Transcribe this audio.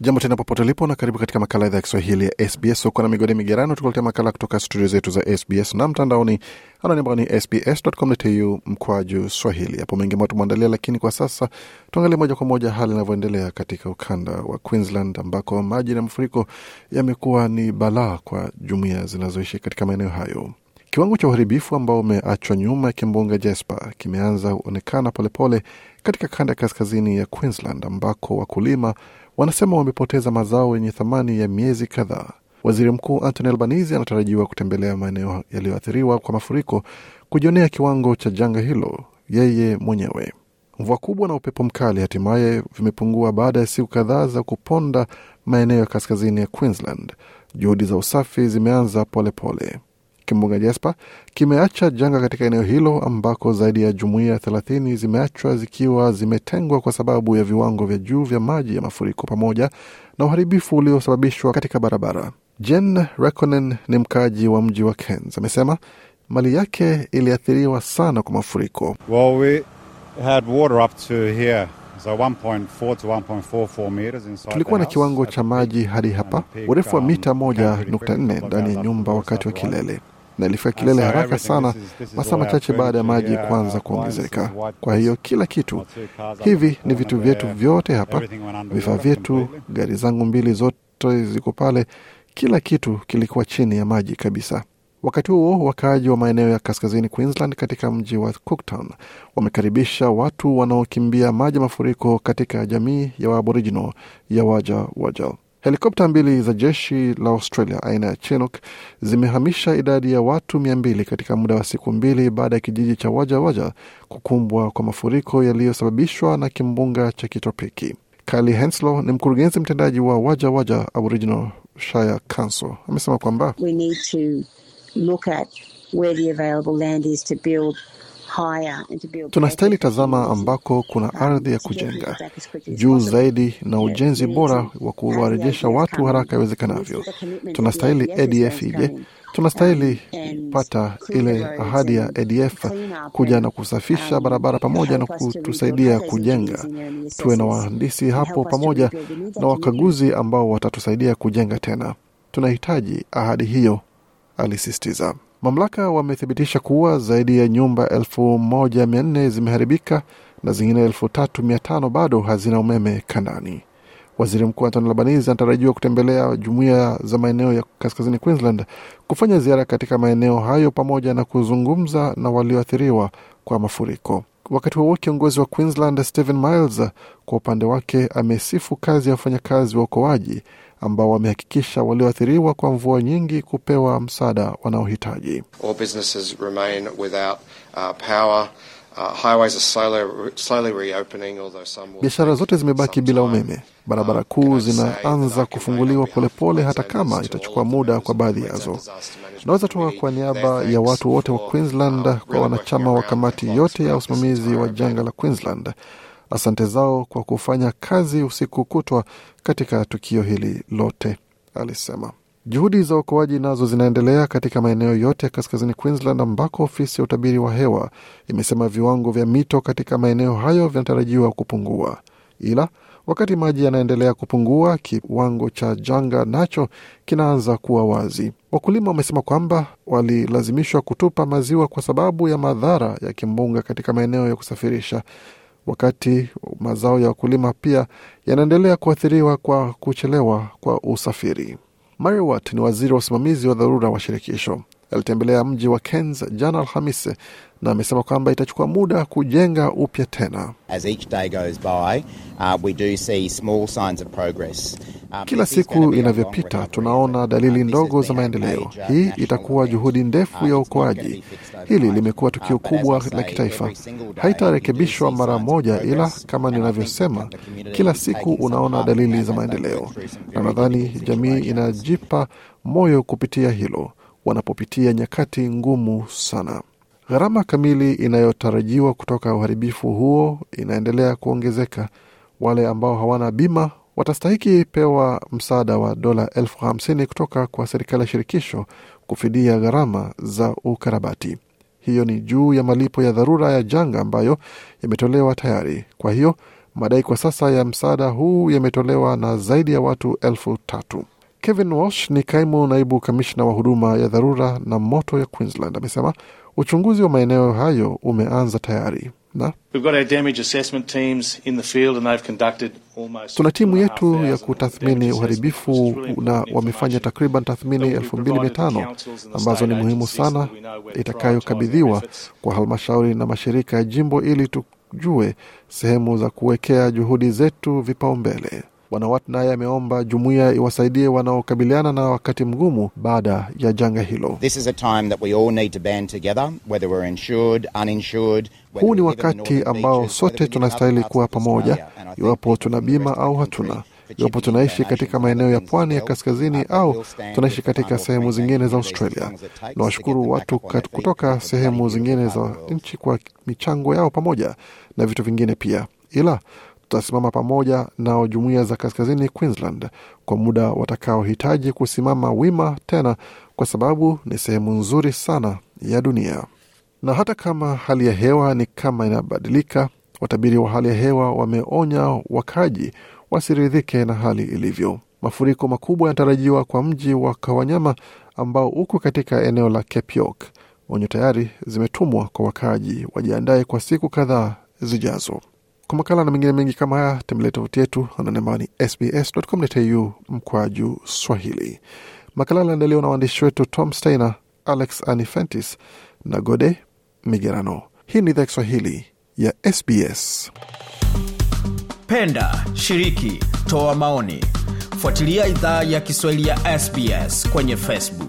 Jambo tena popote ulipo na karibu katika makala idhaa ya Kiswahili ya SBS. Uko na migode migerano, tukuletea makala kutoka studio zetu za SBS na mtandaoni anani ambao ni sbs.com.au mkwaju swahili. Hapo mengi ambayo tumeandalia, lakini kwa sasa tuangalie moja kwa moja hali inavyoendelea katika ukanda wa Queensland ambako maji na mafuriko yamekuwa ni balaa kwa jumuia zinazoishi katika maeneo hayo. Kiwango cha uharibifu ambao umeachwa nyuma ya kimbunga Jesper kimeanza onekana polepole katika kanda ya kaskazini ya Queensland ambako wakulima wanasema wamepoteza mazao yenye thamani ya miezi kadhaa. Waziri Mkuu Anthony Albanese anatarajiwa kutembelea maeneo yaliyoathiriwa kwa mafuriko kujionea kiwango cha janga hilo yeye mwenyewe. Mvua kubwa na upepo mkali hatimaye vimepungua baada ya siku kadhaa za kuponda maeneo ya kaskazini ya Queensland. Juhudi za usafi zimeanza polepole pole. Kimbunga Jesper kimeacha janga katika eneo hilo ambako zaidi ya jumuiya thelathini zimeachwa zikiwa zimetengwa kwa sababu ya viwango vya juu vya maji ya mafuriko pamoja na uharibifu uliosababishwa katika barabara. Jen Reconen ni mkaaji wa mji wa Cairns, amesema mali yake iliathiriwa sana kwa mafuriko. Well, we had water up to here. So 1.4 to 1.44 meters inside Tulikuwa na kiwango cha maji hadi hapa, urefu wa um, mita came moja pretty nukta quickly nne from ndani ya nyumba wakati wa kilele, na ilifika kilele haraka sana masaa machache baada ya maji kuanza kuongezeka. Kwa hiyo kila kitu hivi ni vitu vyetu vyote hapa, vifaa vyetu, gari zangu mbili zote ziko pale, kila kitu kilikuwa chini ya maji kabisa. Wakati huo wakaaji wa maeneo ya kaskazini Queensland katika mji wa Cooktown wamekaribisha watu wanaokimbia maji mafuriko katika jamii ya Waaboriginal ya Waja Waja. Helikopta mbili za jeshi la Australia aina ya Chinook zimehamisha idadi ya watu mia mbili katika muda wa siku mbili baada ya kijiji cha Waja Waja kukumbwa kwa mafuriko yaliyosababishwa na kimbunga cha kitropiki. Kali Henslow ni mkurugenzi mtendaji wa Waja Waja Aboriginal Shire Council, amesema kwamba tunastahili tazama ambako kuna Um, ardhi ya kujenga juu zaidi na ujenzi bora wa kuwarejesha watu haraka iwezekanavyo. Tunastahili ADF ije, tunastahili um, pata ile ahadi ya ADF kuja na kusafisha um, barabara pamoja na kutusaidia kujenga. Tuwe na wahandisi hapo pamoja na wakaguzi ambao watatusaidia kujenga tena. Tunahitaji ahadi hiyo, alisisitiza. Mamlaka wamethibitisha kuwa zaidi ya nyumba elfu moja mia nne zimeharibika na zingine elfu tatu mia tano bado hazina umeme kandani. Waziri Mkuu Anthony Albanese anatarajiwa kutembelea jumuiya za maeneo ya kaskazini Queensland, kufanya ziara katika maeneo hayo pamoja na kuzungumza na walioathiriwa kwa mafuriko. Wakati huo kiongozi wa Queensland Stephen Miles kwa upande wake amesifu kazi ya wafanyakazi wa uokoaji ambao wamehakikisha walioathiriwa kwa mvua nyingi kupewa msaada wanaohitaji. All businesses remain without uh, power. Uh, highways are slowly, slowly reopening, although some will Biashara zote zimebaki bila umeme. Barabara Um, I kuu zinaanza kufunguliwa polepole, hata kama itachukua muda kwa baadhi yazo. Disaster Naweza toka kwa niaba ya watu wote wa Queensland, uh, kwa wanachama wa kamati yote ya usimamizi wa janga la Queensland. Asante zao kwa kufanya kazi usiku kutwa katika tukio hili lote, alisema. Juhudi za uokoaji nazo zinaendelea katika maeneo yote ya kaskazini Queensland, ambako ofisi ya utabiri wa hewa imesema viwango vya mito katika maeneo hayo vinatarajiwa kupungua, ila wakati maji yanaendelea kupungua, kiwango cha janga nacho kinaanza kuwa wazi. Wakulima wamesema kwamba walilazimishwa kutupa maziwa kwa sababu ya madhara ya kimbunga katika maeneo ya kusafirisha, wakati mazao ya wakulima pia yanaendelea kuathiriwa kwa kuchelewa kwa usafiri. Mary Watt ni waziri wa usimamizi wa dharura wa shirikisho. Alitembelea mji wa Cairns jana Alhamis na amesema kwamba itachukua muda kujenga upya tena. As each day goes by, uh, we do see small signs of progress. Um, Kila siku inavyopita tunaona dalili Uh, ndogo za maendeleo. Hii itakuwa juhudi Uh, ndefu ya not uokoaji. Hili limekuwa tukio kubwa la kitaifa. Haitarekebishwa mara moja, ila kama ninavyosema, kila siku unaona dalili za maendeleo, na nadhani jamii inajipa moyo kupitia hilo wanapopitia nyakati ngumu sana. Gharama kamili inayotarajiwa kutoka uharibifu huo inaendelea kuongezeka. Wale ambao hawana bima watastahiki pewa msaada wa dola elfu hamsini kutoka kwa serikali ya shirikisho kufidia gharama za ukarabati. Hiyo ni juu ya malipo ya dharura ya janga ambayo yametolewa tayari. Kwa hiyo madai kwa sasa ya msaada huu yametolewa na zaidi ya watu elfu tatu. Kevin Walsh ni kaimu naibu kamishna wa huduma ya dharura na moto ya Queensland amesema uchunguzi wa maeneo hayo umeanza tayari. Na tuna timu yetu ya kutathmini uharibifu na wamefanya takriban tathmini elfu mbili mia tano ambazo ni muhimu sana itakayokabidhiwa kwa halmashauri na mashirika ya jimbo ili tujue sehemu za kuwekea juhudi zetu vipaumbele. Bwana Watt naye ameomba jumuiya iwasaidie wanaokabiliana na wakati mgumu baada ya janga hilo. This is a time that we all need to band together, whether we're insured, uninsured. Huu ni wakati ambao sote tunastahili kuwa pamoja, iwapo tuna bima au hatuna, iwapo tunaishi katika maeneo ya pwani ya kaskazini au tunaishi katika sehemu zingine za Australia. Nawashukuru watu kutoka sehemu zingine za nchi kwa michango yao pamoja na vitu vingine pia, ila tutasimama pamoja na jumuiya za kaskazini Queensland kwa muda watakaohitaji kusimama wima tena, kwa sababu ni sehemu nzuri sana ya dunia. Na hata kama hali ya hewa ni kama inabadilika, watabiri wa hali ya hewa wameonya wakaji wasiridhike na hali ilivyo. Mafuriko makubwa yanatarajiwa kwa mji wa Kawanyama ambao uko katika eneo la Cape. Onyo tayari zimetumwa kwa wakaaji wajiandaye kwa siku kadhaa zijazo. Kwa makala na mengine mengi kama haya tembelea tovuti yetu ananembani sbs.com.au mkwaju Swahili. Makala aliandaliwa na waandishi wetu Tom Steiner, Alex Anifentis na Gode Migerano. Hii ni idhaa Kiswahili ya SBS. Penda, shiriki, toa maoni, fuatilia idhaa ya Kiswahili ya SBS kwenye Facebook.